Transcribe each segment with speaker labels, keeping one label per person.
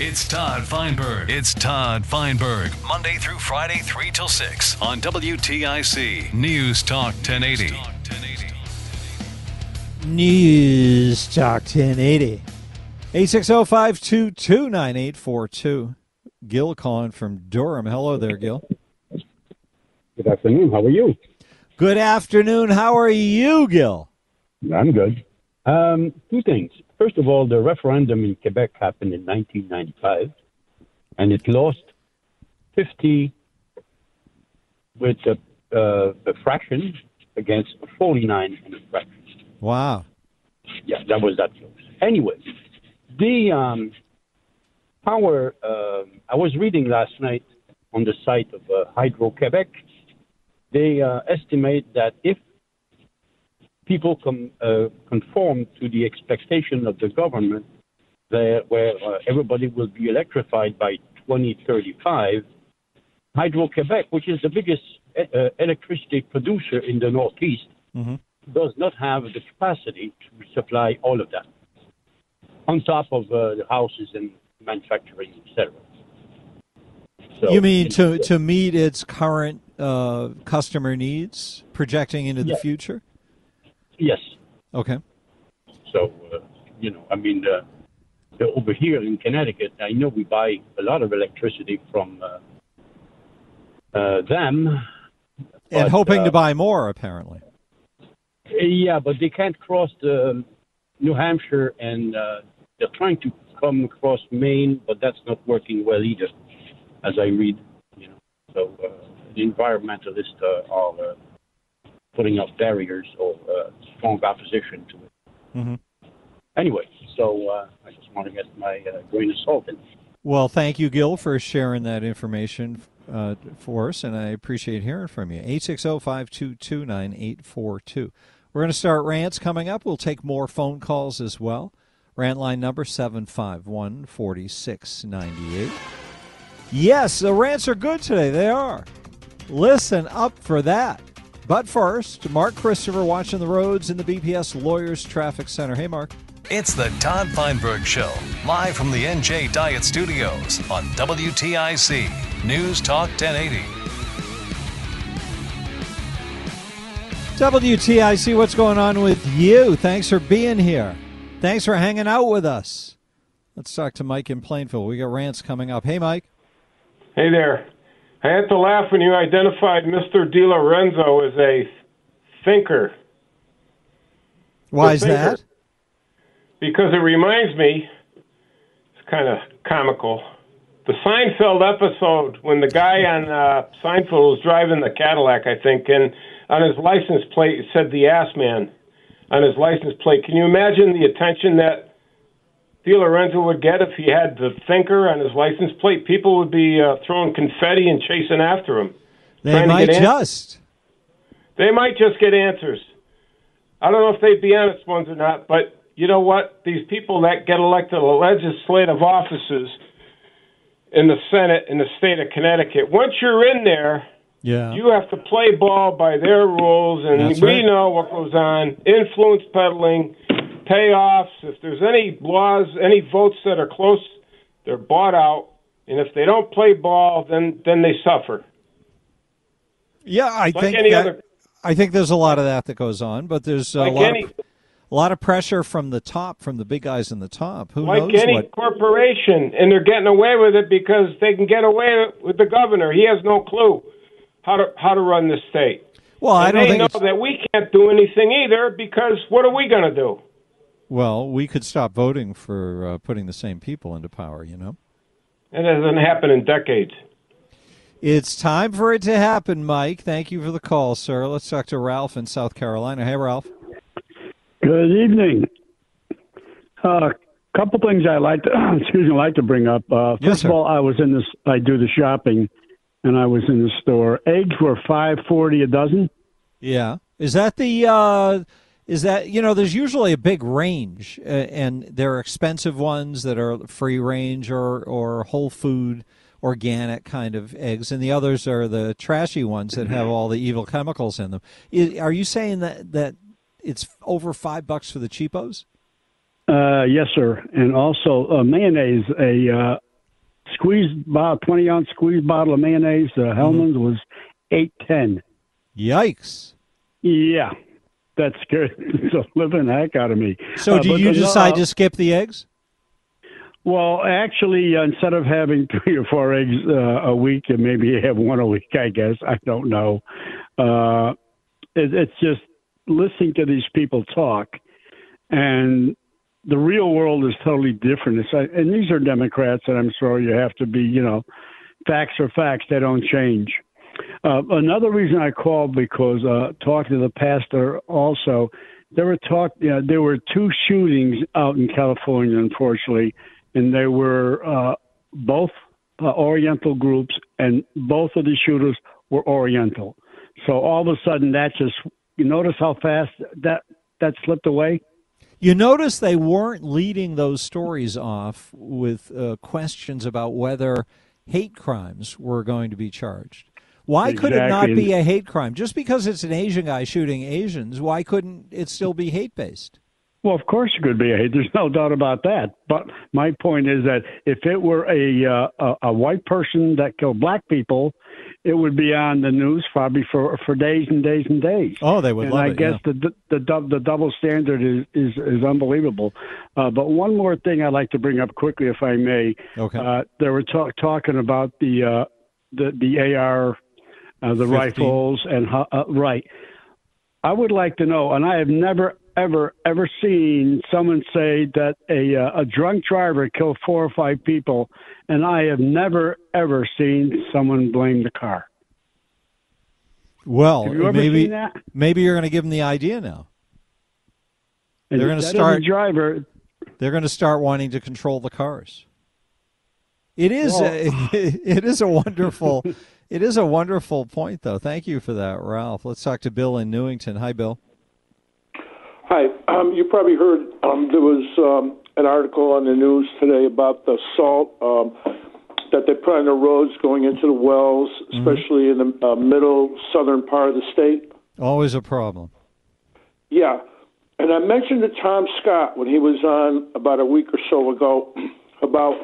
Speaker 1: It's Todd Feinberg. It's Todd Feinberg. Monday through Friday, 3 till 6 on WTIC News Talk 1080.
Speaker 2: News Talk 1080. 860-522-9842. Gil calling from Durham. Hello there, Gil.
Speaker 3: Good afternoon. How are you?
Speaker 2: Good afternoon. How are you, Gil?
Speaker 3: I'm good. Um, two things. First of all, the referendum in Quebec happened in 1995, and it lost 50 with a, uh, a fraction against 49 in a fraction.
Speaker 2: Wow.
Speaker 3: Yeah, that was that close. Anyway, the um, power. Uh, I was reading last night on the site of uh, Hydro Quebec. They uh, estimate that if people com- uh, conform to the expectation of the government, there, where uh, everybody will be electrified by 2035, Hydro Quebec, which is the biggest uh, electricity producer in the Northeast,
Speaker 2: mm-hmm.
Speaker 3: does not have the capacity to supply all of that, on top of uh, the houses and manufacturing, etc.
Speaker 2: So, you mean to, to meet its current uh, customer needs, projecting into the future?
Speaker 3: Yes.
Speaker 2: Okay.
Speaker 3: So, uh, you know, I mean, uh, over here in Connecticut, I know we buy a lot of electricity from uh, uh, them.
Speaker 2: And
Speaker 3: but,
Speaker 2: hoping
Speaker 3: uh,
Speaker 2: to buy more, apparently.
Speaker 3: Yeah, but they can't cross the New Hampshire, and uh, they're trying to come across Maine, but that's not working well either, as I read. You know, so uh, the environmentalists uh, are uh, putting up barriers or uh, strong opposition to it.
Speaker 2: hmm
Speaker 3: Anyway, so uh, I just want to get my uh, grain of salt in.
Speaker 2: Well, thank you, Gil, for sharing that information uh, for us, and I appreciate hearing from you. 860-522-9842. We're going to start rants coming up. We'll take more phone calls as well. Rant line number 751-4698. Yes, the rants are good today. They are. Listen up for that. But first, Mark Christopher watching the roads in the BPS Lawyers Traffic Center. Hey, Mark.
Speaker 1: It's the Todd Feinberg Show, live from the NJ Diet Studios on WTIC News Talk 1080.
Speaker 2: WTIC, what's going on with you? Thanks for being here. Thanks for hanging out with us. Let's talk to Mike in Plainfield. We got rants coming up. Hey, Mike.
Speaker 4: Hey there. I had to laugh when you identified Mr. Di Lorenzo as a thinker
Speaker 2: Why is that?
Speaker 4: because it reminds me, it's kind of comical, the Seinfeld episode when the guy on uh, Seinfeld was driving the Cadillac, I think, and on his license plate it said the ass man on his license plate. Can you imagine the attention that Di Lorenzo would get if he had the thinker on his license plate? People would be uh, throwing confetti and chasing after him.
Speaker 2: They might just.
Speaker 4: They might just get answers. I don't know if they'd be honest ones or not, but you know what? These people that get elected to legislative offices in the Senate in the state of Connecticut, once you're in there,
Speaker 2: Yeah.
Speaker 4: you have to play ball by their rules, and
Speaker 2: That's
Speaker 4: we
Speaker 2: right.
Speaker 4: know what goes on. Influence peddling, payoffs. If there's any laws, any votes that are close, they're bought out. And if they don't play ball, then then they suffer.
Speaker 2: yeah, I
Speaker 4: Like
Speaker 2: think that,
Speaker 4: other-
Speaker 2: I think there's a lot of that that goes on, but there's a
Speaker 4: Like
Speaker 2: lot
Speaker 4: any-
Speaker 2: of a lot of pressure from the top, from the big guys in the top. Who
Speaker 4: like
Speaker 2: knows
Speaker 4: any
Speaker 2: what?
Speaker 4: corporation, and they're getting away with it because they can get away with the governor. He has no clue how to how to run the state.
Speaker 2: Well, I don't
Speaker 4: they
Speaker 2: think
Speaker 4: know
Speaker 2: it's,
Speaker 4: that we can't do anything either because what are we going to do?
Speaker 2: Well, we could stop voting for uh, putting the same people into power. You know.
Speaker 4: It hasn't happened in decades.
Speaker 2: It's time for it to happen, Mike. Thank you for the call, sir. Let's talk to Ralph in South Carolina. Hey, Ralph.
Speaker 5: Good evening. Uh, couple things I like to excuse me like to bring up. Uh, first
Speaker 2: Yes, sir.
Speaker 5: of all, I was in this. I do the shopping, and I was in the store. Eggs were five forty a dozen.
Speaker 2: Yeah. Is that the uh is that you know there's usually a big range uh, and there are expensive ones that are free range or or whole food organic kind of eggs and the others are the trashy ones that have all the evil chemicals in them. I are you saying that that it's over 5 bucks for the cheapos?
Speaker 5: Uh, yes, sir. And also uh, mayonnaise. A uh, squeezed bottle, twenty ounce squeezed bottle of mayonnaise. Uh, Hellmann's was eight ten.
Speaker 2: Yikes.
Speaker 5: Yeah, that scared the living heck out of me.
Speaker 2: So
Speaker 5: Uh,
Speaker 2: do you decide to skip the eggs?
Speaker 5: Well, actually, uh, instead of having three or four eggs uh, a week, and maybe you have one a week, I guess. I don't know. Uh, it, it's just listening to these people talk, and the real world is totally different. It's, and these are Democrats, and I'm sorry you have to be, you know, facts are facts. They don't change. Uh, another reason I called because uh, talking to the pastor also, there were talk. You know, there were two shootings out in California, unfortunately, and they were uh, both uh, Oriental groups, and both of the shooters were Oriental. So all of a sudden, that just you notice how fast that that slipped away.
Speaker 2: You notice they weren't leading those stories off with uh, questions about whether hate crimes were going to be charged. Why could it not be a hate crime? Just because it's an Asian guy shooting Asians, why couldn't it still be hate based?
Speaker 5: Well, of course it could be a hate. There's no doubt about that. But my point is that if it were a uh, a, a white person that killed black people, it would be on the news probably for for days and days and days.
Speaker 2: Oh, they would
Speaker 5: and I
Speaker 2: it,
Speaker 5: guess the, the the the double standard is is, is unbelievable. Uh, but one more thing I'd like to bring up quickly, if I may.
Speaker 2: Okay.
Speaker 5: Uh, they were talk, talking about the uh, the the AR, uh, the
Speaker 2: 15.
Speaker 5: rifles, and uh, right. I would like to know, and I have never, ever, ever seen someone say that a uh, a drunk driver killed four or five people, and I have never, ever seen someone blame the car.
Speaker 2: Well,
Speaker 5: Have you ever
Speaker 2: maybe maybe you're going to give them the idea now.
Speaker 5: And
Speaker 2: They're gonna start-
Speaker 5: is driver.
Speaker 2: They're going to start wanting to control the cars. It is
Speaker 5: Well-
Speaker 2: a, it is a wonderful it is a wonderful point though. Thank you for that, Ralph. Let's talk to Bill in Newington. Hi, Bill.
Speaker 6: Hi. Um, you probably heard um, there was um, an article on the news today about the salt um, that they put on the roads going into the wells, especially in the uh, middle southern part of the state.
Speaker 2: Always a problem.
Speaker 6: Yeah. And I mentioned to Tom Scott when he was on about a week or so ago about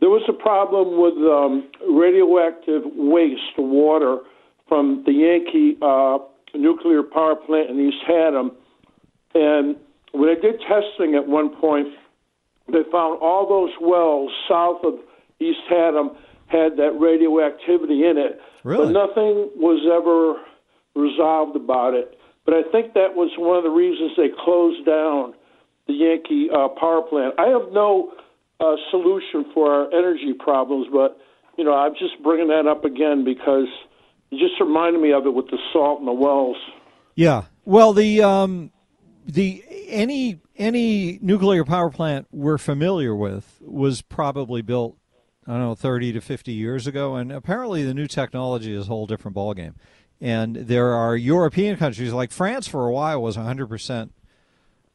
Speaker 6: there was a problem with um, radioactive waste water from the Yankee uh, nuclear power plant in East Haddam. And when they did testing at one point, they found all those wells south of East Haddam had that radioactivity in it.
Speaker 2: Really?
Speaker 6: But nothing was ever resolved about it. But I think that was one of the reasons they closed down the Yankee uh, power plant. I have no uh, solution for our energy problems, but you know I'm just bringing that up again because you just reminded me of it with the salt and the wells.
Speaker 2: Yeah. Well, the um, the any any nuclear power plant we're familiar with was probably built I don't know 30 to 50 years ago and apparently the new technology is a whole different ballgame. And there are European countries like France for a while was 100%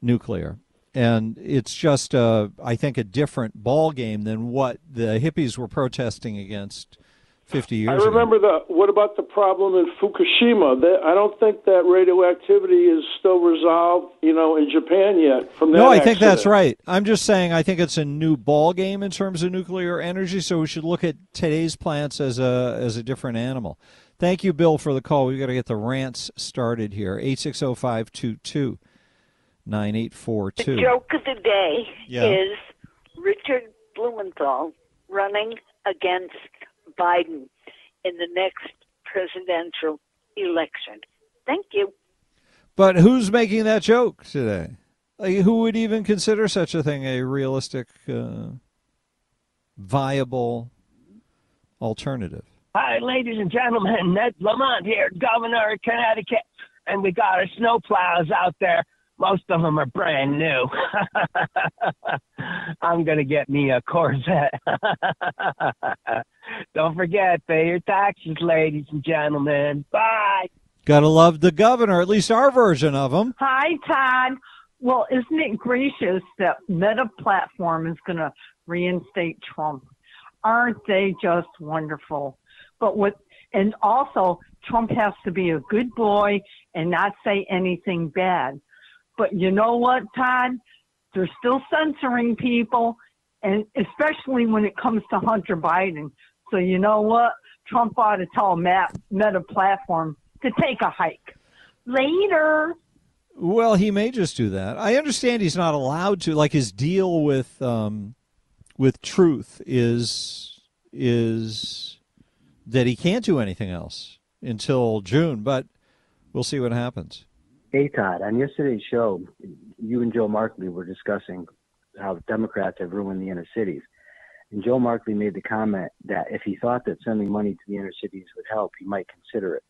Speaker 2: nuclear. And it's just uh, I think a different ball game than what the hippies were protesting against 50 years
Speaker 6: I
Speaker 2: ago.
Speaker 6: remember the. What about the problem in Fukushima? That, I don't think that radioactivity is still resolved, you know, in Japan yet. From that
Speaker 2: No, I think that's right. I'm just saying I think it's a new ball game in terms of nuclear energy, so we should look at today's plants as a as a different animal. Thank you, Bill, for the call. We've got to get the rants started here. 860-522-9842.
Speaker 7: The joke of the day
Speaker 2: Yeah.
Speaker 7: is Richard Blumenthal running against Biden in the next presidential election. Thank you.
Speaker 2: But who's making that joke today? Like, who would even consider such a thing a realistic, uh, viable alternative?
Speaker 8: Hi, ladies and gentlemen. Ned Lamont here, governor of Connecticut. And we got our snowplows out there Most of them are brand new. I'm going to get me a Corvette. Don't forget, pay your taxes, ladies and gentlemen. Bye.
Speaker 2: Gotta love the governor, at least our version of him.
Speaker 9: Hi, Todd. Well, isn't it gracious that Meta Platform is going to reinstate Trump? Aren't they just wonderful? But what, and also, Trump has to be a good boy and not say anything bad. But you know what, Todd? They're still censoring people, and especially when it comes to Hunter Biden. So you know what? Trump ought to tell Meta Platform to take a hike. Later.
Speaker 2: Well, he may just do that. I understand he's not allowed to. Like his deal with um, with Truth is is that he can't do anything else until June. But we'll see what happens.
Speaker 10: Hey, Todd, on yesterday's show, you and Joe Markley were discussing how Democrats have ruined the inner cities. And Joe Markley made the comment that if he thought that sending money to the inner cities would help, he might consider it.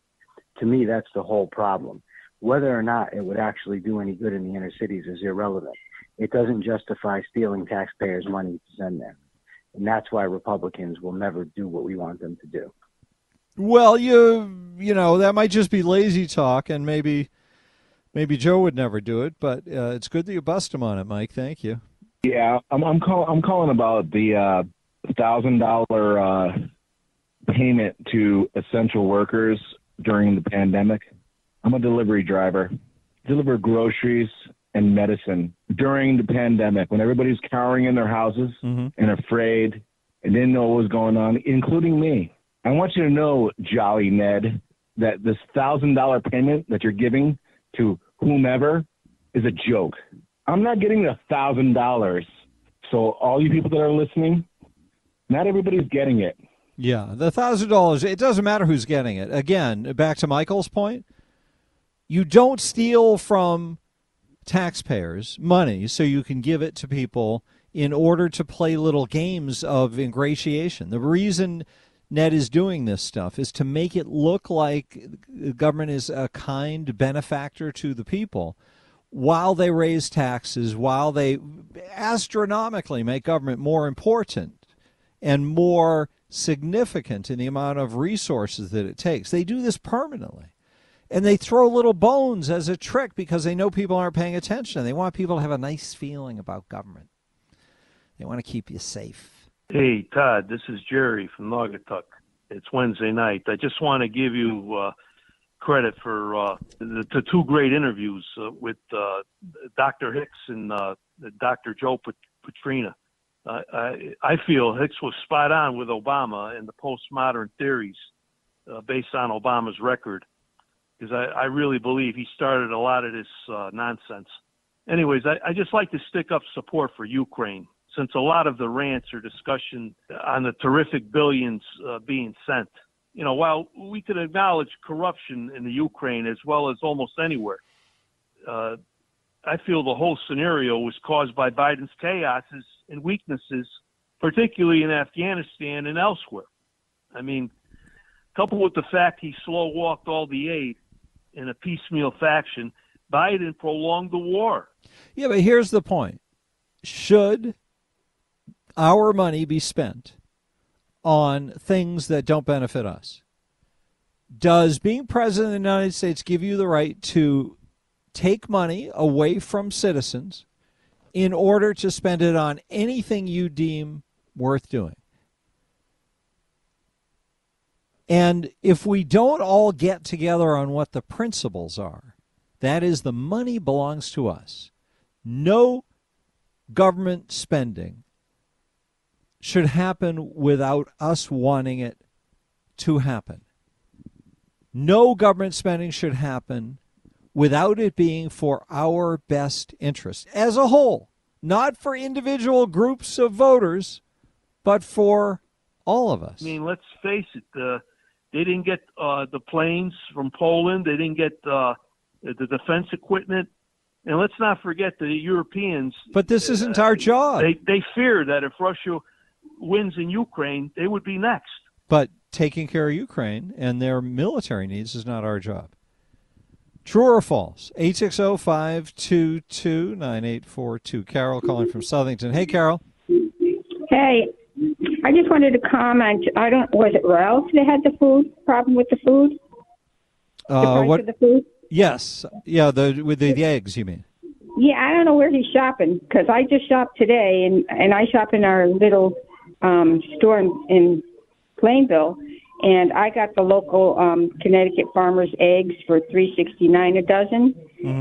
Speaker 10: To me, that's the whole problem. Whether or not it would actually do any good in the inner cities is irrelevant. It doesn't justify stealing taxpayers' money to send there. And that's why Republicans will never do what we want them to do.
Speaker 2: Well, you you know that might just be lazy talk, and maybe maybe Joe would never do it. But uh, it's good that you bust him on it, Mike. Thank you.
Speaker 11: Yeah, I'm I'm, call, I'm calling about the uh, thousand uh, dollar payment to essential workers during the pandemic. I'm a delivery driver, deliver groceries and medicine during the pandemic when everybody's cowering in their houses mm-hmm. and afraid and didn't know what was going on, including me. I want you to know, Jolly Ned, that this thousand dollar payment that you're giving to whomever is a joke. I'm not getting a thousand dollars. So all you people that are listening, not everybody's getting it.
Speaker 2: Yeah, the thousand dollars. It doesn't matter who's getting it. Again, back to Michael's point, you don't steal from taxpayers money so you can give it to people in order to play little games of ingratiation. The reason Ned is doing this stuff is to make it look like the government is a kind benefactor to the people while they raise taxes, while they astronomically make government more important and more significant in the amount of resources that it takes. They do this permanently. And they throw little bones as a trick because they know people aren't paying attention. They want people to have a nice feeling about government. They want to keep you safe.
Speaker 12: Hey, Todd, this is Jerry from Naugatuck. It's Wednesday night. I just want to give you uh, credit for uh, the, the, two great interviews uh, with uh, Dr. Hicks and uh, Dr. Joe Petrina. I, I feel Hicks was spot on with Obama and the postmodern theories uh, based on Obama's record, because I, I, really believe he started a lot of this nonsense. Anyways, I, I just like to stick up support for Ukraine since a lot of the rants are discussion on the terrific billions uh, being sent. You know, while we can acknowledge corruption in the Ukraine as well as almost anywhere, uh, I feel the whole scenario was caused by Biden's chaoses and weaknesses, particularly in Afghanistan and elsewhere. I mean, coupled with the fact he slow walked all the aid in a piecemeal faction, Biden prolonged the war.
Speaker 2: Yeah, but here's the point. Should our money be spent on things that don't benefit us? Does being president of the United States give you the right to take money away from citizens in order to spend it on anything you deem worth doing? And if we don't all get together on what the principles are, that is, the money belongs to us. No government spending should happen without us wanting it to happen. No government spending should happen without it being for our best interest as a whole, not for individual groups of voters, but for all of us.
Speaker 12: I mean, let's face it, uh, they didn't get uh, the planes from Poland, they didn't get uh, the defense equipment. And let's not forget the Europeans.
Speaker 2: But this isn't our job.
Speaker 12: They, they fear that if Russia wins in Ukraine, they would be next.
Speaker 2: But taking care of Ukraine and their military needs is not our job. True or false? 860 522 9842. Carol calling from Southington. Hey, Carol.
Speaker 13: Hey, I just wanted to comment. I don't. Was it Ralph that had the food problem with the food? The
Speaker 2: Uh,
Speaker 13: price
Speaker 2: what?
Speaker 13: of the food?
Speaker 2: Yes. Yeah, the with the, the eggs, you mean?
Speaker 13: Yeah, I don't know where he's shopping because I just shopped today, and and I shop in our little um store in, in Plainville, and I got the local um Connecticut farmers eggs for three sixty nine a dozen,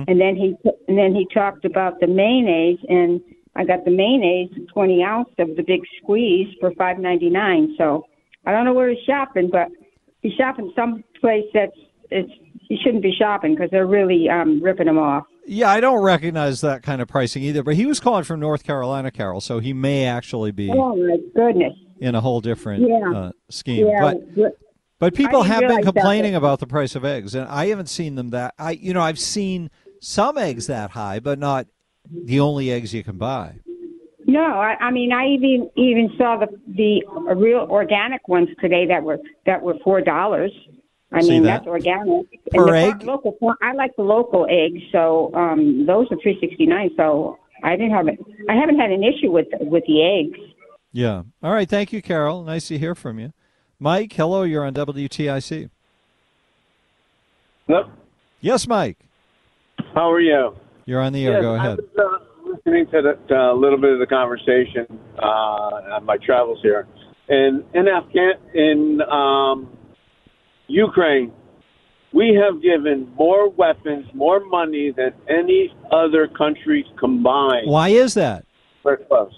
Speaker 13: and then he and then he talked about the mayonnaise, and I got the mayonnaise twenty ounce of the big squeeze for five ninety nine. So I don't know where he's shopping, but he's shopping some place that's it's he shouldn't be shopping because they're really um ripping him off.
Speaker 2: Yeah, I don't recognize that kind of pricing either. But he was calling from North Carolina, Carol, so he may actually be
Speaker 13: Oh my goodness.
Speaker 2: in a whole different
Speaker 13: Yeah.
Speaker 2: uh, scheme.
Speaker 13: Yeah,
Speaker 2: But
Speaker 13: but-
Speaker 2: people have been
Speaker 13: realize that.
Speaker 2: complaining about the price of eggs, and I haven't seen them that. I you know I've seen some eggs that high, but not the only eggs you can buy.
Speaker 13: No, I, I mean I even even saw the the real organic ones today that were that were four dollars. I
Speaker 2: See
Speaker 13: mean
Speaker 2: that?
Speaker 13: that's organic.
Speaker 2: Per
Speaker 13: and the
Speaker 2: egg?
Speaker 13: Local, I like the local eggs, so um those are three sixty nine. So I didn't have it. I haven't had an issue with with the eggs.
Speaker 2: Yeah. All right. Thank you, Carol. Nice to hear from you. Mike, hello. You're on WTIC.
Speaker 14: Hello?
Speaker 2: Yes, Mike.
Speaker 14: How are you?
Speaker 2: You're on the air.
Speaker 14: Yes,
Speaker 2: Go
Speaker 14: I
Speaker 2: ahead.
Speaker 14: was uh, listening to a uh, little bit of the conversation uh, on my travels here, and in Afghan in um, Ukraine, we have given more weapons, more money than any other country combined.
Speaker 2: Why is that?
Speaker 14: We're close.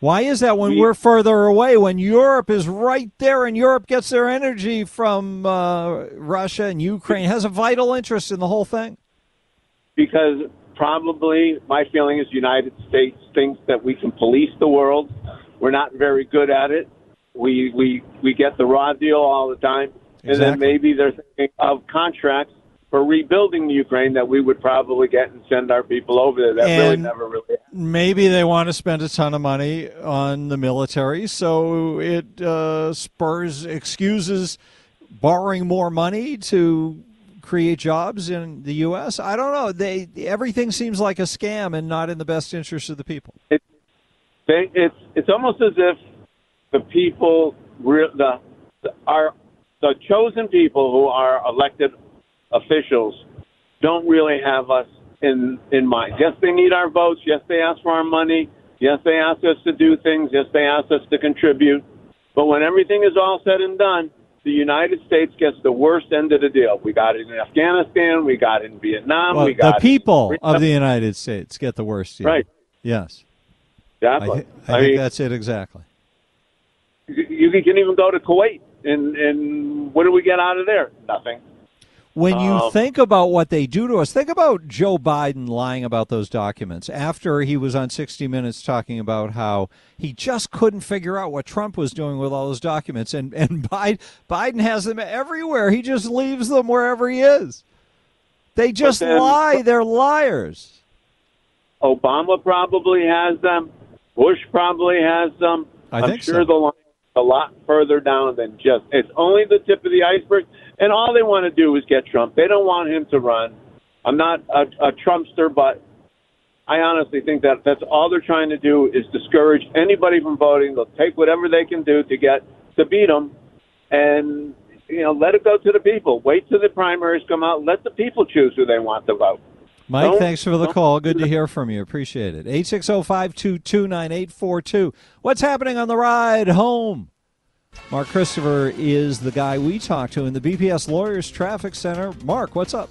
Speaker 2: Why is that when
Speaker 14: We-
Speaker 2: we're further away? When Europe is right there, and Europe gets their energy from uh, Russia and Ukraine, has a vital interest in the whole thing.
Speaker 14: because probably my feeling is the United States thinks that we can police the world. We're not very good at it. We we we get the raw deal all the time, and then maybe they're thinking of contracts for rebuilding Ukraine that we would probably get and send our people over there. That really never really.
Speaker 2: Maybe they want to spend a ton of money on the military, so it uh, spurs excuses borrowing more money to create jobs in the U.S. I don't know. They everything seems like a scam and not in the best interest of the people.
Speaker 14: They, it's it's almost as if the people, the, the our the chosen people who are elected officials, don't really have us in in mind. Yes, they need our votes. Yes, they ask for our money. Yes, they ask us to do things. Yes, they ask us to contribute. But when everything is all said and done, the United States gets the worst end of the deal. We got it in Afghanistan. We got it in Vietnam.
Speaker 2: Well,
Speaker 14: we got
Speaker 2: the people of the United States get the worst deal.
Speaker 14: Right.
Speaker 2: Yes.
Speaker 14: Exactly.
Speaker 2: thi- I
Speaker 14: I
Speaker 2: think
Speaker 14: mean-
Speaker 2: that's it exactly.
Speaker 14: you you can even go to Kuwait, and and what do we get out of there? Nothing.
Speaker 2: When you
Speaker 14: Um,
Speaker 2: think about what they do to us, think about Joe Biden lying about those documents after he was on 60 Minutes talking about how he just couldn't figure out what Trump was doing with all those documents. And, and Biden, Biden has them everywhere. He just leaves them wherever he is. They just
Speaker 14: then-
Speaker 2: lie. They're liars.
Speaker 14: Obama probably has them. Bush probably has them.
Speaker 2: I
Speaker 14: am
Speaker 2: think
Speaker 14: sure
Speaker 2: so.
Speaker 14: the a lot further down than just. It's only the tip of the iceberg, and all they want to do is get Trump. They don't want him to run. I'm not a, a Trumpster, but I honestly think that that's all they're trying to do is discourage anybody from voting. They'll take whatever they can do to get to beat him, and you know, let it go to the people. Wait till the primaries come out. Let the people choose who they want to vote.
Speaker 2: Mike, thanks for the call. Good to hear from you. Appreciate it. 860 522 9842. What's happening on the ride home? Mark Christopher is the guy we talked to in the BPS Lawyers Traffic Center. Mark, what's up?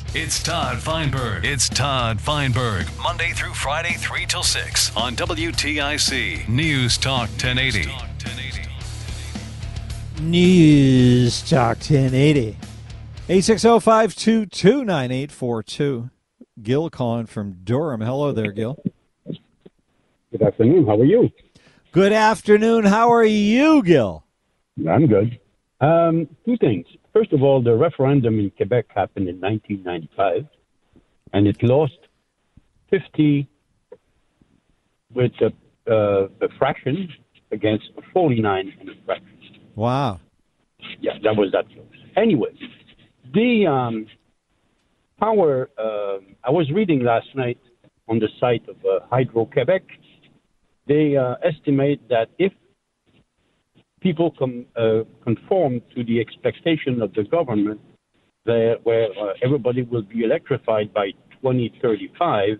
Speaker 1: It's Todd Feinberg. It's Todd Feinberg. Monday through Friday, 3 till 6 on WTIC News Talk 1080.
Speaker 2: News Talk 1080. 860-522-9842. Gil calling from Durham. Hello there, Gil.
Speaker 3: Good afternoon. How are you?
Speaker 2: Good afternoon. How are you, Gil?
Speaker 3: I'm good. Um, two things. First of all, the referendum in Quebec happened in 1995, and it lost 50 with a, uh, a fraction against 49 in a fraction.
Speaker 2: Wow.
Speaker 3: Yeah, that was that close. Anyway, the um, power. Uh, I was reading last night on the site of uh, Hydro Quebec. They uh, estimate that if people com- uh, conform to the expectation of the government, there, where uh, everybody will be electrified by 2035,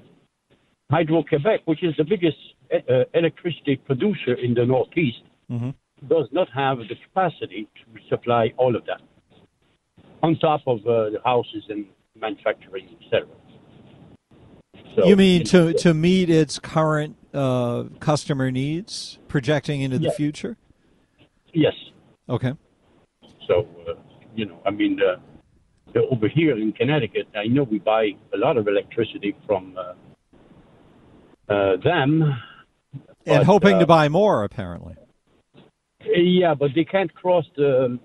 Speaker 3: Hydro Quebec, which is the biggest uh, electricity producer in the Northeast,
Speaker 2: mm-hmm.
Speaker 3: does not have the capacity to supply all of that. On top of uh, the houses and manufacturing, etc.
Speaker 2: So, you mean to to meet its current uh, customer needs, projecting into the future?
Speaker 3: Yes.
Speaker 2: Okay.
Speaker 3: So, uh, you know, I mean, uh, over here in Connecticut, I know we buy a lot of electricity from uh, uh, them.
Speaker 2: And
Speaker 3: but,
Speaker 2: hoping
Speaker 3: uh,
Speaker 2: to buy more, apparently.
Speaker 3: Yeah, but they can't cross the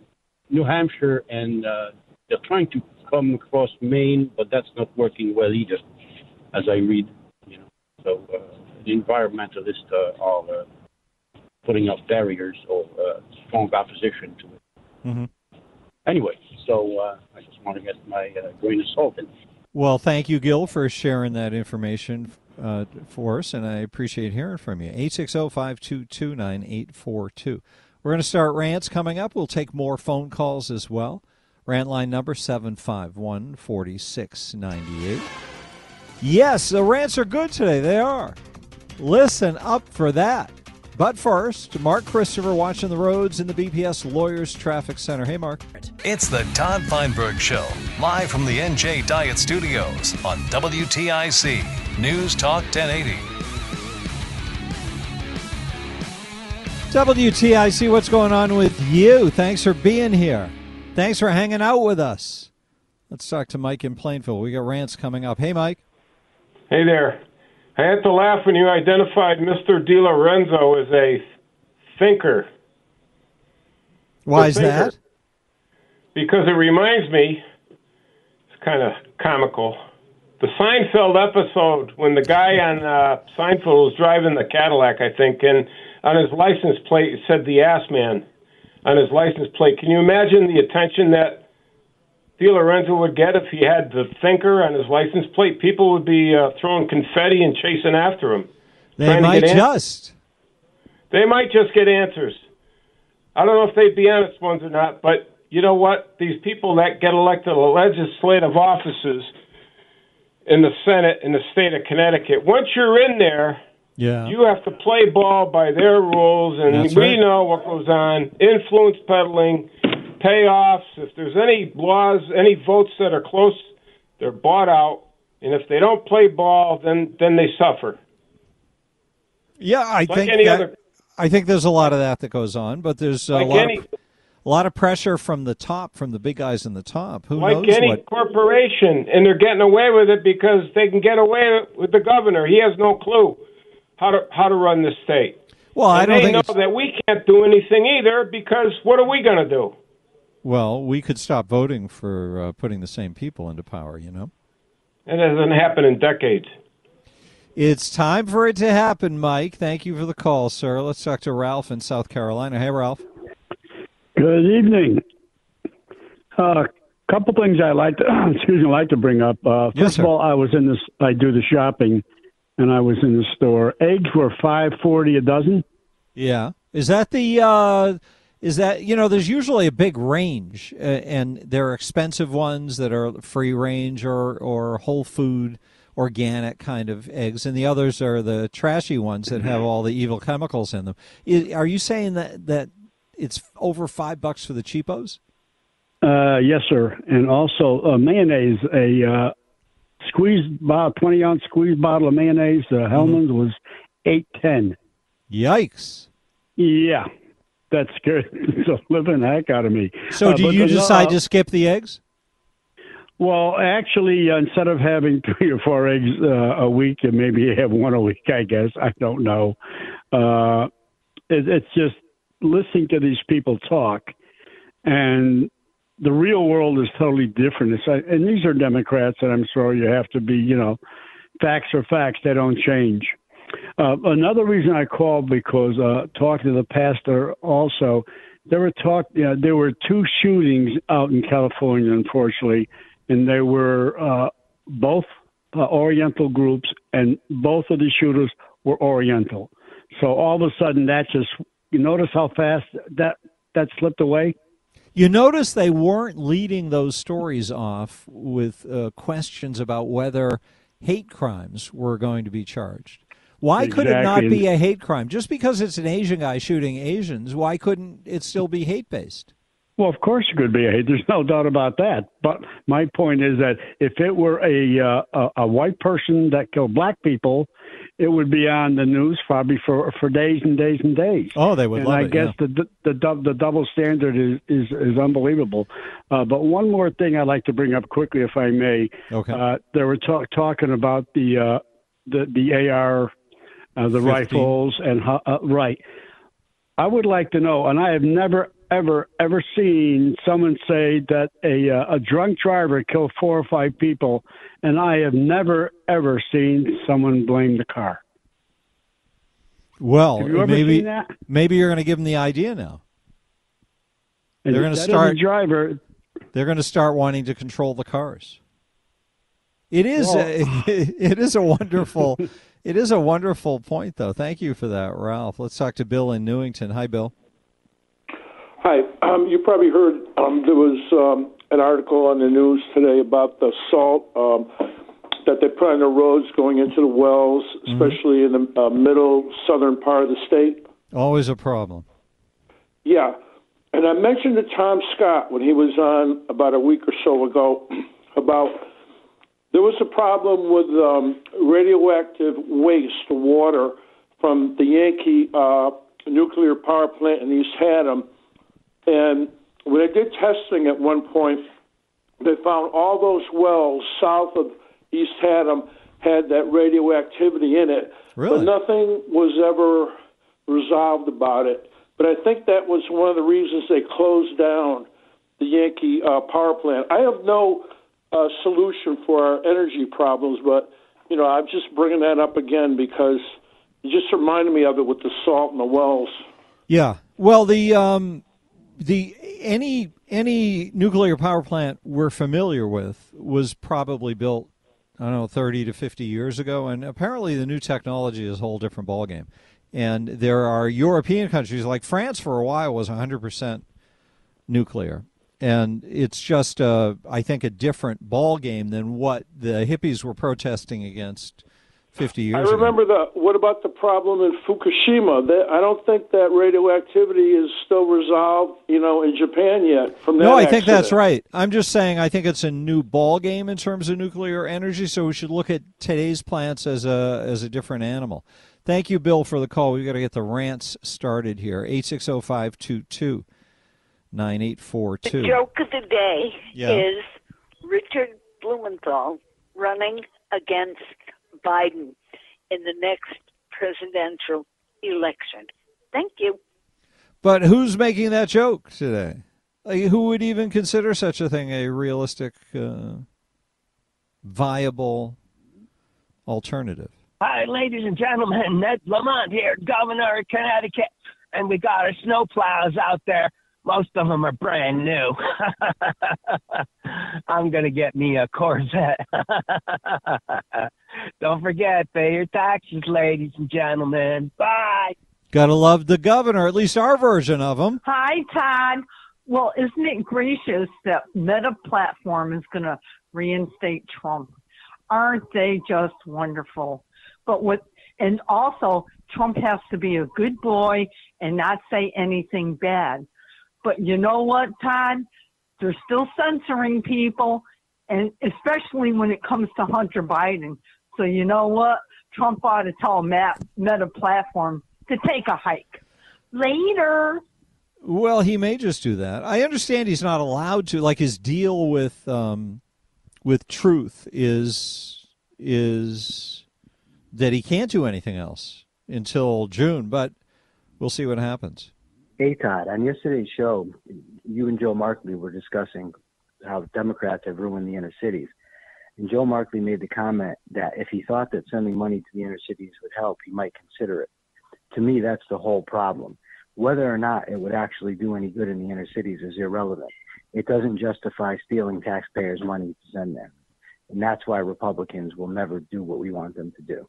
Speaker 3: New Hampshire, and uh, they're trying to come across Maine, but that's not working well either, as I read. You know, so uh, the environmentalists uh, are uh, putting up barriers or uh, strong opposition to it.
Speaker 2: Mm-hmm.
Speaker 3: Anyway, so uh, I just want to get my uh, grain of salt in.
Speaker 2: Well, thank you, Gil, for sharing that information uh, for us, and I appreciate hearing from you. 860 522 9842. We're going to start rants coming up. We'll take more phone calls as well. Rant line number 751 4698. Yes, the rants are good today. They are. Listen up for that. But first, Mark Christopher watching the roads in the BPS Lawyers Traffic Center. Hey, Mark.
Speaker 1: It's the Todd Feinberg Show, live from the NJ Diet Studios on WTIC News Talk 1080.
Speaker 2: WTIC, what's going on with you? Thanks for being here. Thanks for hanging out with us. Let's talk to Mike in Plainville. We got rants coming up. Hey, Mike.
Speaker 4: Hey there. I had to laugh when you identified Mr. Di Lorenzo as a thinker.
Speaker 2: Why is that?
Speaker 4: Because it reminds me, it's kind of comical. The Seinfeld episode when the guy on uh, Seinfeld was driving the Cadillac, I think, and on his license plate it said the ass man on his license plate. Can you imagine the attention that Di Lorenzo would get if he had the thinker on his license plate? People would be uh, throwing confetti and chasing after him.
Speaker 2: They might just.
Speaker 4: they might just get answers. I don't know if they'd be honest ones or not, but you know what? These people that get elected to legislative offices in the Senate in the state of Connecticut, once you're in there,
Speaker 2: Yeah.
Speaker 4: you have to play ball by their rules, and
Speaker 2: That's
Speaker 4: we
Speaker 2: right.
Speaker 4: know what goes on. Influence peddling, payoffs. If there's any laws, any votes that are close, they're bought out, and if they don't play ball, then then they suffer.
Speaker 2: Yeah, I
Speaker 4: Like
Speaker 2: think
Speaker 4: any
Speaker 2: that,
Speaker 4: other-
Speaker 2: I think there's a lot of that that goes on, but there's a
Speaker 4: Like
Speaker 2: lot
Speaker 4: any-
Speaker 2: of a lot of pressure from the top, from the big guys in the top. Who knows.
Speaker 4: like
Speaker 2: knows
Speaker 4: any
Speaker 2: what?
Speaker 4: corporation, and they're getting away with it because they can get away with the governor. He has no clue how to how to run the state.
Speaker 2: Well, I don't
Speaker 4: they
Speaker 2: think
Speaker 4: know
Speaker 2: it's-
Speaker 4: that we can't do anything either because what are we going to do?
Speaker 2: Well, we could stop voting for uh, putting the same people into power. You know.
Speaker 4: It hasn't happened in decades.
Speaker 2: It's time for it to happen, Mike. Thank you for the call, sir. Let's talk to Ralph in South Carolina. Hey, Ralph.
Speaker 5: Good evening. A uh, couple things I like to excuse me like to bring up. Uh, first
Speaker 2: Yes,
Speaker 5: of all, I was in this. I do the shopping, and I was in the store. Eggs were five forty a dozen.
Speaker 2: Yeah. Is that the uh is that you know there's usually a big range uh, and there are expensive ones that are free range or or whole food organic kind of eggs and the others are the trashy ones that have all the evil chemicals in them. I are you saying that that it's over 5 bucks for the cheapos?
Speaker 5: Uh, yes, sir. And also uh, mayonnaise. A uh, squeezed bottle, twenty ounce squeezed bottle of mayonnaise. Uh, Hellmann's was eight ten.
Speaker 2: Yikes.
Speaker 5: Yeah, that scared the living heck out of me.
Speaker 2: So
Speaker 5: Uh,
Speaker 2: do
Speaker 5: but
Speaker 2: you decide
Speaker 5: uh,
Speaker 2: to skip the eggs?
Speaker 5: Well, actually, instead of having three or four eggs uh, a week, and maybe you have one a week, I guess. I don't know. Uh, it, it's just listening to these people talk, and the real world is totally different. It's, uh, and these are Democrats, and I'm sorry you have to be, you know, facts are facts; they don't change. Uh, another reason I called because uh, talking to the pastor also, there were talk. There were two shootings out in California, unfortunately, and they were uh, both uh, Oriental groups, and both of the shooters were Oriental. So all of a sudden, that just you notice how fast that that slipped away.
Speaker 2: You notice they weren't leading those stories off with uh, questions about whether hate crimes were going to be charged. Why
Speaker 5: Exactly.
Speaker 2: could it not be a hate crime? Just because it's an Asian guy shooting Asians, why couldn't it still be hate based?
Speaker 5: Well, of course it could be a hate. There's no doubt about that. But my point is that if it were a uh, a, a white person that killed black people, it would be on the news probably for for days and days and days.
Speaker 2: Oh, they would
Speaker 5: and I
Speaker 2: it,
Speaker 5: guess
Speaker 2: yeah.
Speaker 5: the the dou- the double standard is is, is unbelievable. Uh, but one more thing I'd like to bring up quickly, if I may.
Speaker 2: Okay.
Speaker 5: Uh, they were talk, talking about the uh, the the AR, uh, the
Speaker 2: 50.
Speaker 5: rifles, and how, uh, right. I would like to know, and I have never, ever, ever seen someone say that a uh, a drunk driver killed four or five people, and I have never, ever seen someone blame the car.
Speaker 2: Well,
Speaker 5: Have you ever
Speaker 2: maybe maybe you're going to give them the idea now.
Speaker 5: And
Speaker 2: They're going to
Speaker 5: that is a
Speaker 2: start
Speaker 5: driver.
Speaker 2: They're going to start wanting to control the cars. It is
Speaker 5: Well-
Speaker 2: a, it is a wonderful it is a wonderful point though. Thank you for that, Ralph. Let's talk to Bill in Newington. Hi, Bill.
Speaker 6: Hi. Um, you probably heard um, there was um, an article on the news today about the salt um, that they put on the roads going into the wells, especially in the uh, middle southern part of the state.
Speaker 2: Always a problem.
Speaker 6: Yeah. And I mentioned to Tom Scott when he was on about a week or so ago about there was a problem with um, radioactive waste water from the Yankee uh, nuclear power plant in East Haddam. And when they did testing at one point, they found all those wells south of East Haddam had that radioactivity in it.
Speaker 2: Really?
Speaker 6: But nothing was ever resolved about it. But I think that was one of the reasons they closed down the Yankee uh, power plant. I have no uh, solution for our energy problems, but you know I'm just bringing that up again because it just reminded me of it with the salt in the wells.
Speaker 2: Yeah. Well, the um, the any any nuclear power plant we're familiar with was probably built I don't know 30 to 50 years ago and apparently the new technology is a whole different ballgame. And there are European countries like France for a while was 100% nuclear. And it's just uh, I think a different ballgame than what the hippies were protesting against 50 years ago.
Speaker 6: I
Speaker 2: ago.
Speaker 6: remember the. What about the problem in Fukushima? That, I don't think that radioactivity is still resolved, you know, in Japan yet. From that
Speaker 2: No, I think that's right. I'm just saying I think it's a new ball game in terms of nuclear energy, so we should look at today's plants as a as a different animal. Thank you, Bill, for the call. We've got to get the rants started here. 860-522-9842.
Speaker 7: The joke of the day
Speaker 2: Yeah.
Speaker 7: is Richard Blumenthal running against Biden in the next presidential election. Thank you.
Speaker 2: But who's making that joke today? Like, who would even consider such a thing a realistic, uh, viable alternative?
Speaker 8: Hi, ladies and gentlemen. Ned Lamont here, Governor of Connecticut. And we got our snow plows out there. Most of them are brand new. I'm going to get me a Corvette. Don't forget, pay your taxes, ladies and gentlemen. Bye.
Speaker 2: Gotta love the governor, at least our version of him.
Speaker 9: Hi, Todd. Well, isn't it gracious that Meta Platform is going to reinstate Trump? Aren't they just wonderful? But what, and also, Trump has to be a good boy and not say anything bad. But you know what, Todd? They're still censoring people, and especially when it comes to Hunter Biden. So you know what? Trump ought to tell Matt, Meta Platform to take a hike. Later.
Speaker 2: Well, he may just do that. I understand he's not allowed to, like his deal with um, with truth is is that he can't do anything else until June, but we'll see what happens.
Speaker 10: Hey Todd, on yesterday's show, you and Joe Markley were discussing how Democrats have ruined the inner cities. And Joe Markley made the comment that if he thought that sending money to the inner cities would help, he might consider it. To me, that's the whole problem. Whether or not it would actually do any good in the inner cities is irrelevant. It doesn't justify stealing taxpayers' money to send there. And that's why Republicans will never do what we want them to do.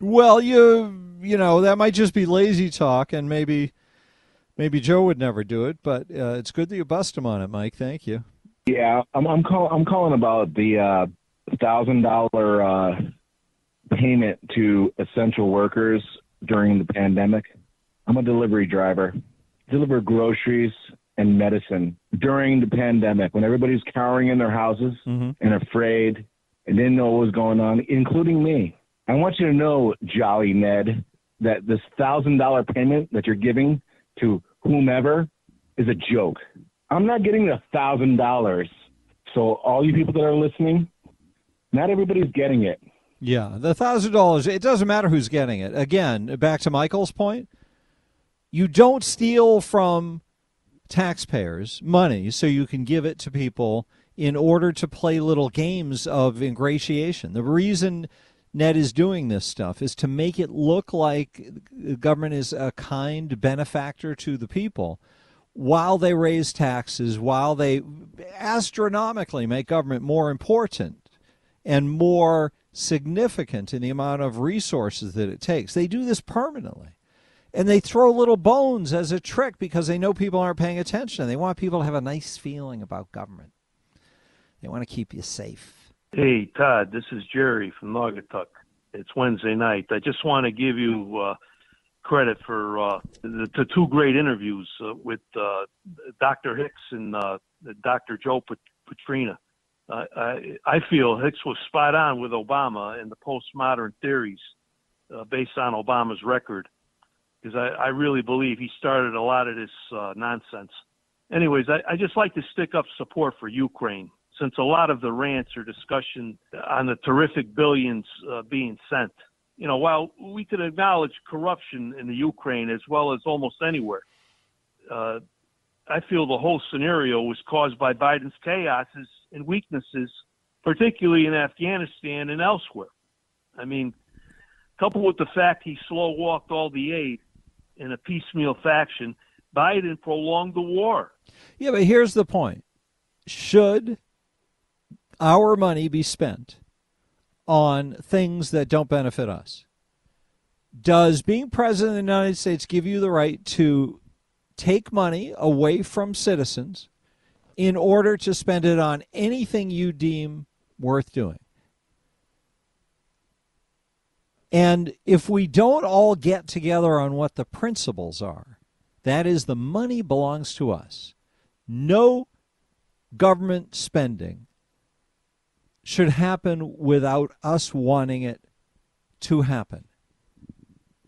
Speaker 2: Well, you you know that might just be lazy talk, and maybe maybe Joe would never do it. But uh, it's good that you bust him on it, Mike. Thank you.
Speaker 11: Yeah, I'm I'm, call, I'm calling about the uh, thousand dollar uh, payment to essential workers during the pandemic. I'm a delivery driver, deliver groceries and medicine during the pandemic when everybody's cowering in their houses
Speaker 2: mm-hmm.
Speaker 11: and afraid and didn't know what was going on, including me. I want you to know, Jolly Ned, that this thousand dollar payment that you're giving to whomever is a joke. I'm not getting a thousand dollars. So all you people that are listening, not everybody's getting it.
Speaker 2: Yeah, the thousand dollars. It doesn't matter who's getting it. Again, back to Michael's point, you don't steal from taxpayers money so you can give it to people in order to play little games of ingratiation. The reason Ned is doing this stuff is to make it look like the government is a kind benefactor to the people while they raise taxes, while they astronomically make government more important and more significant in the amount of resources that it takes. They do this permanently. And they throw little bones as a trick because they know people aren't paying attention. They want people to have a nice feeling about government. They want to keep you safe.
Speaker 12: Hey, Todd, this is Jerry from Naugatuck. It's Wednesday night. I just want to give you uh, credit for uh, the, the, two great interviews uh, with uh, Dr. Hicks and uh, Dr. Joe Petrina. I, I feel Hicks was spot on with Obama and the postmodern theories uh, based on Obama's record, because I, I, really believe he started a lot of this nonsense. Anyways, I, I just like to stick up support for Ukraine since a lot of the rants are discussion on the terrific billions uh, being sent. You know, while we can acknowledge corruption in the Ukraine as well as almost anywhere, uh, I feel the whole scenario was caused by Biden's chaoses and weaknesses, particularly in Afghanistan and elsewhere. I mean, coupled with the fact he slow walked all the aid in a piecemeal faction, Biden prolonged the war.
Speaker 2: Yeah, but here's the point. Should our money be spent on things that don't benefit us? Does being president of the United States give you the right to take money away from citizens in order to spend it on anything you deem worth doing? And if we don't all get together on what the principles are, that is, the money belongs to us. No government spending should happen without us wanting it to happen.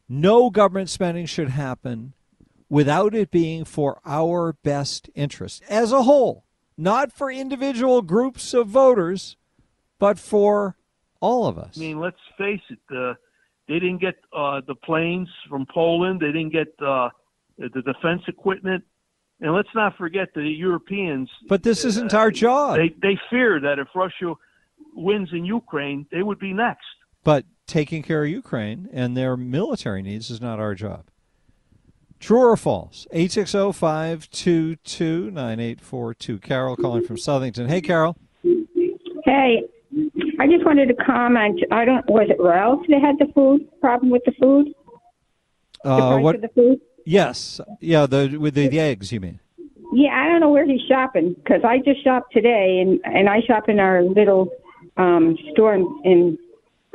Speaker 2: No government spending should happen without it being for our best interest as a whole, not for individual groups of voters, but for all of us.
Speaker 12: I mean, let's face it, uh, they didn't get uh, the planes from Poland, they didn't get uh, the defense equipment. And let's not forget the Europeans.
Speaker 2: But this isn't our job.
Speaker 12: They they fear that if Russia wins in Ukraine, they would be next.
Speaker 2: But taking care of Ukraine and their military needs is not our job. True or false? 860-522-9842. Carol calling from Southington. Hey, Carol.
Speaker 13: Hey, I just wanted to comment. I don't. Was it Ralph that had the food problem with the food?
Speaker 2: Uh, what?
Speaker 13: the food?
Speaker 2: Yes. Yeah. The with the, the eggs. You mean?
Speaker 13: Yeah, I don't know where he's shopping because I just shopped today, and and I shop in our little um, store in, in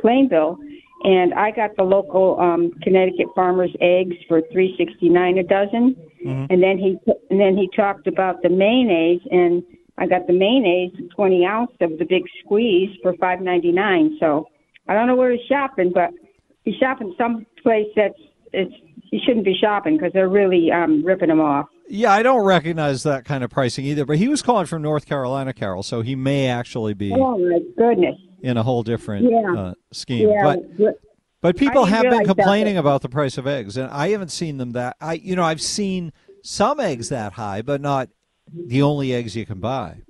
Speaker 13: Plainville, and I got the local um, Connecticut farmers eggs for three sixty nine a dozen,
Speaker 2: mm-hmm.
Speaker 13: and then he and then he talked about the mayonnaise, and I got the mayonnaise twenty ounce of the big squeeze for five ninety nine. So I don't know where he's shopping, but he's shopping some place that's it's he shouldn't be shopping because they're really um, ripping him off.
Speaker 2: Yeah, I don't recognize that kind of pricing either. But he was calling from North Carolina, Carol, so he may actually be.
Speaker 13: Oh my goodness!
Speaker 2: In a whole different
Speaker 13: yeah.
Speaker 2: uh, scheme,
Speaker 13: yeah.
Speaker 2: but but people have been complaining about the price of eggs, and I haven't seen them that. I you know I've seen some eggs that high, but not the only eggs you can buy.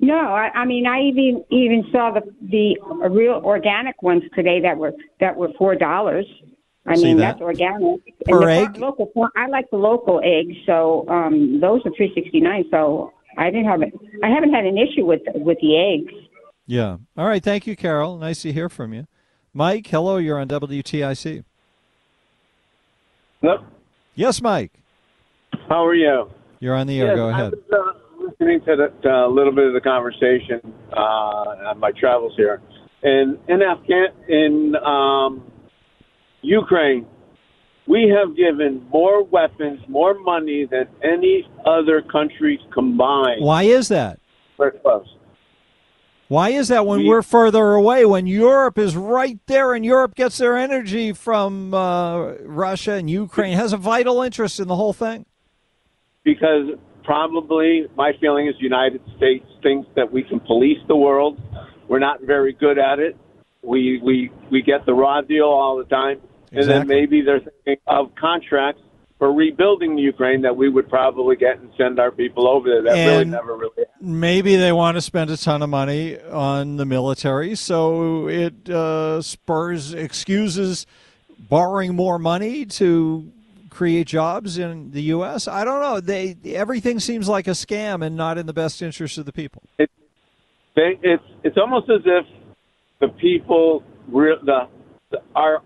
Speaker 13: No, I, I mean I even even saw the the real organic ones today that were that were four dollars. I
Speaker 2: See
Speaker 13: mean
Speaker 2: that?
Speaker 13: that's organic.
Speaker 2: Per
Speaker 13: and the
Speaker 2: egg?
Speaker 13: Local, I like the local eggs, so um, those are three sixty nine. So I didn't have it. I haven't had an issue with with the eggs.
Speaker 2: Yeah. All right. Thank you, Carol. Nice to hear from you. Mike, hello. You're on WTIC.
Speaker 14: Hello.
Speaker 2: Yes, Mike.
Speaker 14: How are you?
Speaker 2: You're on the air.
Speaker 14: Yes,
Speaker 2: Go
Speaker 14: I
Speaker 2: ahead.
Speaker 14: was, uh, listening to a uh, little bit of the conversation uh, on my travels here, and in Afghan in um, Ukraine, we have given more weapons, more money than any other country combined.
Speaker 2: Why is that?
Speaker 14: We're close.
Speaker 2: Why is that when
Speaker 14: We-
Speaker 2: we're further away? When Europe is right there, and Europe gets their energy from uh, Russia and Ukraine, has a vital interest in the whole thing.
Speaker 14: because probably my feeling is the United States thinks that we can police the world. We're not very good at it. We we we get the raw deal all the time, and then maybe they're thinking of contracts for rebuilding Ukraine that we would probably get and send our people over there. That really never really. happened.
Speaker 2: Maybe they want to spend a ton of money on the military, so it uh, spurs excuses borrowing more money to create jobs in the U.S. I don't know. They everything seems like a scam and not in the best interest of the people.
Speaker 14: They, it's it's almost as if the people, the, the our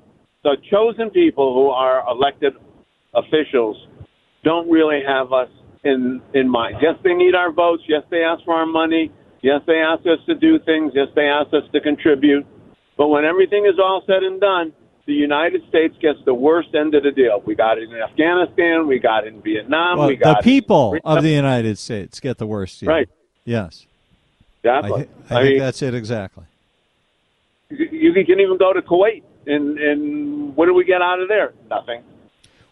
Speaker 14: the chosen people who are elected officials, don't really have us in in mind. Yes, they need our votes. Yes, they ask for our money. Yes, they ask us to do things. Yes, they ask us to contribute. But when everything is all said and done, the United States gets the worst end of the deal. We got it in Afghanistan. We got it in Vietnam.
Speaker 2: Well,
Speaker 14: we
Speaker 2: the
Speaker 14: got in
Speaker 2: people of the United States get the worst. deal.
Speaker 14: Right.
Speaker 2: Yes. I,
Speaker 14: Exactly.
Speaker 2: thi- I think that's it exactly.
Speaker 14: you can even go to Kuwait, and and what do we get out of there? Nothing.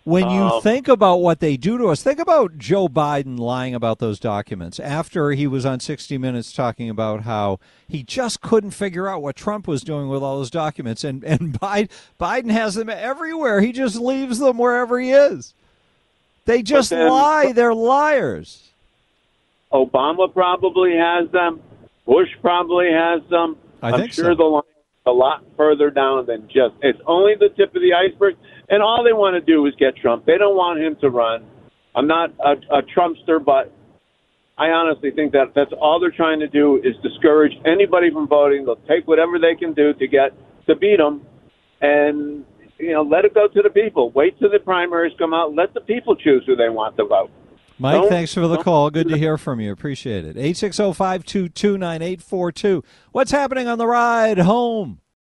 Speaker 2: When you
Speaker 14: Um,
Speaker 2: think about what they do to us, think about Joe Biden lying about those documents after he was on 60 Minutes talking about how he just couldn't figure out what Trump was doing with all those documents. And, and Biden, Biden has them everywhere. He just leaves them wherever he is. They just
Speaker 14: then-
Speaker 2: lie. They're liars.
Speaker 14: Obama probably has them. Bush probably has them.
Speaker 2: I
Speaker 14: am
Speaker 2: think
Speaker 14: sure
Speaker 2: so.
Speaker 14: the a lot further down than just. It's only the tip of the iceberg, and all they want to do is get Trump. They don't want him to run. I'm not a, a Trumpster, but I honestly think that that's all they're trying to do is discourage anybody from voting. They'll take whatever they can do to get to beat him, and you know, let it go to the people. Wait till the primaries come out. Let the people choose who they want to vote.
Speaker 2: Mike,
Speaker 14: Don't-
Speaker 2: thanks for the
Speaker 14: don't-
Speaker 2: call. Good to hear from you. Appreciate it. 860 522 9842. What's happening on the ride home?